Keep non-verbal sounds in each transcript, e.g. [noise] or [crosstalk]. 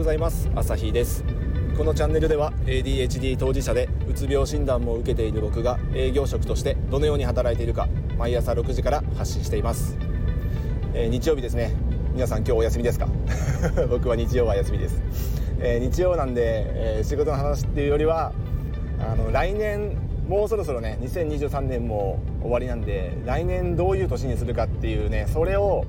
ございます。朝日です。このチャンネルでは ADHD 当事者でうつ病診断も受けている僕が営業職としてどのように働いているか毎朝6時から発信しています、えー、日曜日ですね。皆さん今日お休みですか？[laughs] 僕は日曜は休みです、えー、日曜なんで、えー、仕事の話っていうよりはあの来年もうそろそろね2023年も終わりなんで来年どういう年にするかっていうねそれを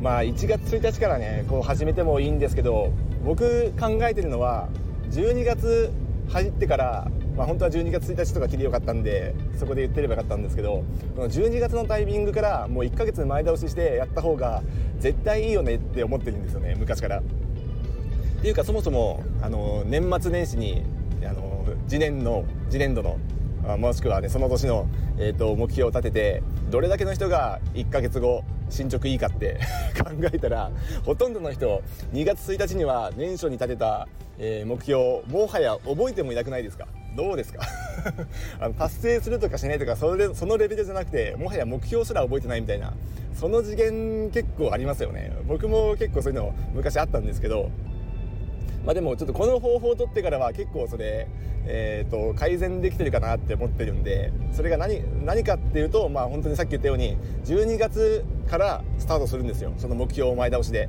まあ1月1日からねこう始めてもいいんですけど僕考えてるのは12月入ってからまあ、本当は12月1日とか切りよかったんでそこで言ってればよかったんですけどこの12月のタイミングからもう1ヶ月前倒ししてやった方が絶対いいよねって思ってるんですよね昔から。っていうかそもそもあの年末年始にあの次年の次年度のもしくはねその年の、えーと、目標を立ててどれだけの人が1ヶ月後進捗いいかって [laughs] 考えたらほとんどの人2月1日には年初に立てた、えー、目標もはや覚えてもいなくないですか？どうですか？[laughs] あの達成するとかしないとかそれそのレベルじゃなくてもはや目標すら覚えてないみたいなその次元結構ありますよね。僕も結構そういうの昔あったんですけどまあ、でもちょっとこの方法を取ってからは結構それ、えー、と改善できてるかなって思ってるんでそれが何何かっていうと、まあ、本当にさっき言ったように12月からスタートするんですよ。その目標を前倒しで。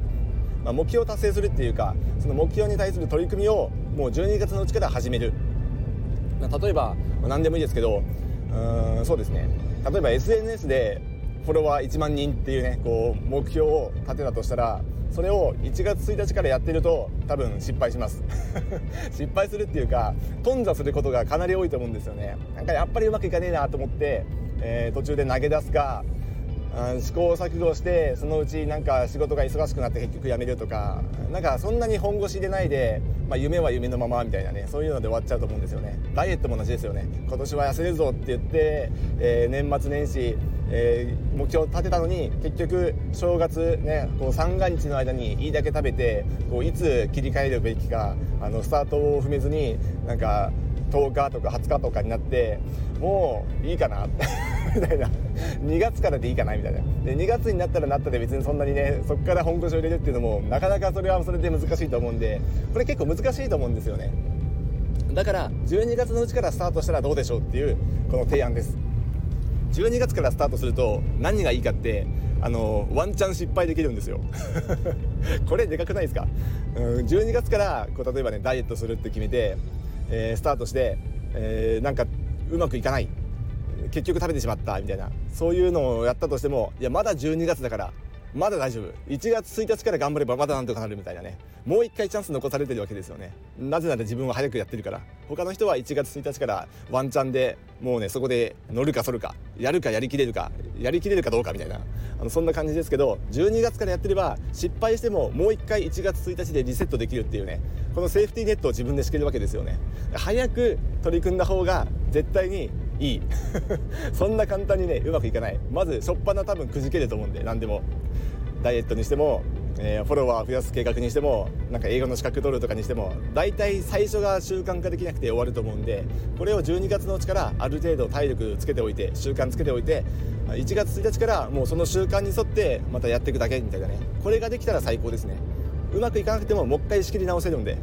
まあ、目標を達成するっていうかその目標に対する取り組みをもう12月のうちから始める、まあ、例えば、まあ、何でもいいですけどうんそうですね。例えば SNS でフォロワー1万人っていうねこう目標を立てたとしたらそれを1月1日からやってると多分失敗します。[laughs] 失敗するっていうか頓挫することがかなり多いと思うんですよね。なんかやっぱりうまくいかねえなと思って、えー、途中で投げ出すか試行錯誤してそのうちなんか仕事が忙しくなって結局辞めるとかなんかそんなに本腰でないで、まあ、夢は夢のままみたいなねそういうので終わっちゃうと思うんですよね。ダイエットも同じですよね。今年は痩せるぞって言って、えー、年末年始えー、目標を立てたのに結局正月ねこう三が日の間にいいだけ食べてこういつ切り替えるべきかあのスタートを踏めずになんか10日とか20日とかになってもういいかな [laughs] みたいな。[laughs] 2月からでいいかなみたいな。で2月になったらなったで別にそんなにねそこから本腰を入れるっていうのもなかなかそれはそれで難しいと思うんでこれ結構難しいと思うんですよね。だから12月のうちからスタートしたらどうでしょうっていうこの提案です。12月からスタートすると何がいいかってあのワンチャン失敗できるんですよ。[laughs] これでかくないですか、うん、12月からこう例えばねダイエットするって決めて、えー、スタートして、えー、なんかうまくいかない。結局食べてしまったみたいなそういうのをやったとしてもいやまだ12月だからまだ大丈夫。1月1日から頑張ればまだなんとかなるみたいなね。もう一回チャンス残されてるわけですよね。なぜなら自分は早くやってるから他の人は1月1日からワンチャンでもうねそこで乗るか反るかやるかやりきれるかやりきれるかどうかみたいなあのそんな感じですけど12月からやってれば失敗してももう一回1月1日でリセットできるっていうねこのセーフティーネットを自分で敷けるわけですよね。早く取り組んだ方が絶対にいい。[laughs] そんな簡単にねうまくいかない。まず初っ端多分くじけると思うんで何でも。ダイエットにしても、えー、フォロワー増やす計画にしてもなんか英語の資格取るとかにしても大体最初が習慣化できなくて終わると思うんでこれを12月のうちからある程度体力つけておいて習慣つけておいて1月1日からもうその習慣に沿ってまたやっていくだけみたいなね。これができたら最高ですね。うまくいかなくてももう一回仕切り直せるんで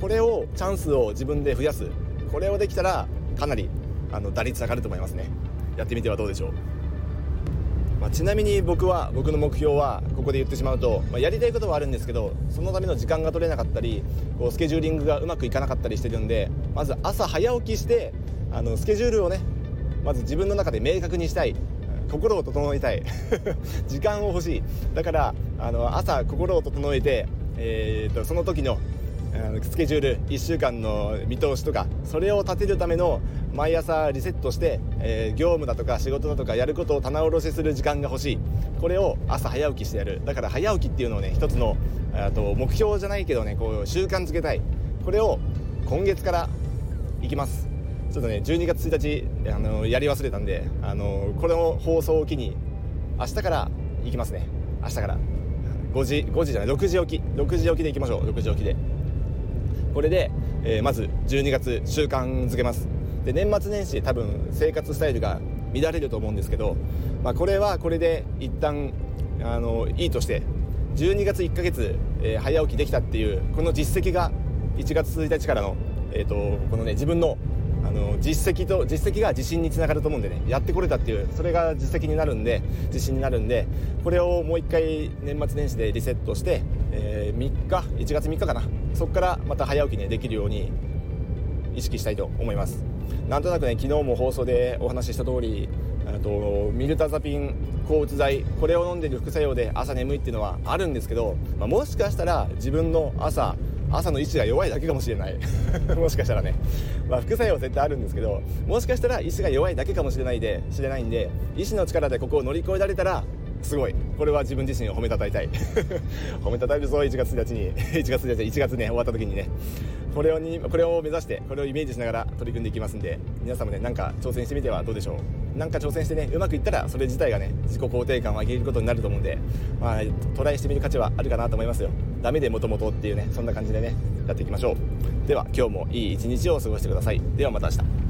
これをチャンスを自分で増やす。これをできたらかなりあの打率上がると思いますね。やってみてはどうでしょう、まあ、ちなみに僕は僕の目標はここで言ってしまうと、まあ、やりたいことはあるんですけどそのための時間が取れなかったりこうスケジューリングがうまくいかなかったりしてるんでまず朝早起きしてあのスケジュールをねまず自分の中で明確にしたい。心を整えたい。[laughs] 時間を欲しい。だからあの朝心を整えて、えーとその時のスケジュール1週間の見通しとかそれを立てるための毎朝リセットして、えー、業務だとか仕事だとかやることを棚卸しする時間が欲しい。これを朝早起きしてやる。だから早起きっていうのをね一つのと目標じゃないけどねこう習慣づけたい。これを今月からいきます。ちょっとね12月1日あのやり忘れたんであのこれの放送を機に明日から行きますね。明日から。5時5時じゃない6時起き。6時起きで行きましょう。6時起きで。これで、えー、まず12月習慣づけます。で年末年始多分生活スタイルが乱れると思うんですけど、まあ、これはこれで一旦あのいいとして12月1ヶ月、えー、早起きできたっていうこの実績が1月1日からの、えーと、このね自分のあの実績と実績が自信につながると思うんでね。やってこれたっていうそれが実績になるんで自信になるんでこれをもう一回年末年始でリセットして、えー、3日1月3日かな。そこからまた早起きねできるように意識したいと思います。なんとなくね昨日も放送でお話しした通りとミルタザピン抗うつ剤これを飲んでる副作用で朝眠いっていうのはあるんですけど、まあ、もしかしたら自分の朝朝の意志が弱いだけかもしれない。[laughs] もしかしたらね、まあ、副作用は絶対あるんですけどもしかしたら意志が弱いだけかもしれないで知れないんで意志の力でここを乗り越えられたらすごい。これは自分自身を褒めたたえたい。[laughs] 褒めたたえるぞ1月1日に。[laughs] 1月1日1月ね終わった時にね。これをにこれを目指してこれをイメージしながら取り組んでいきますんで皆さんもねなんか挑戦してみてはどうでしょう。なんか挑戦してねうまくいったらそれ自体がね自己肯定感を上げることになると思うんで、まあ、トライしてみる価値はあるかなと思いますよ。ダメでもともとっていうねそんな感じでねやっていきましょう。では今日もいい一日を過ごしてください。ではまた明日。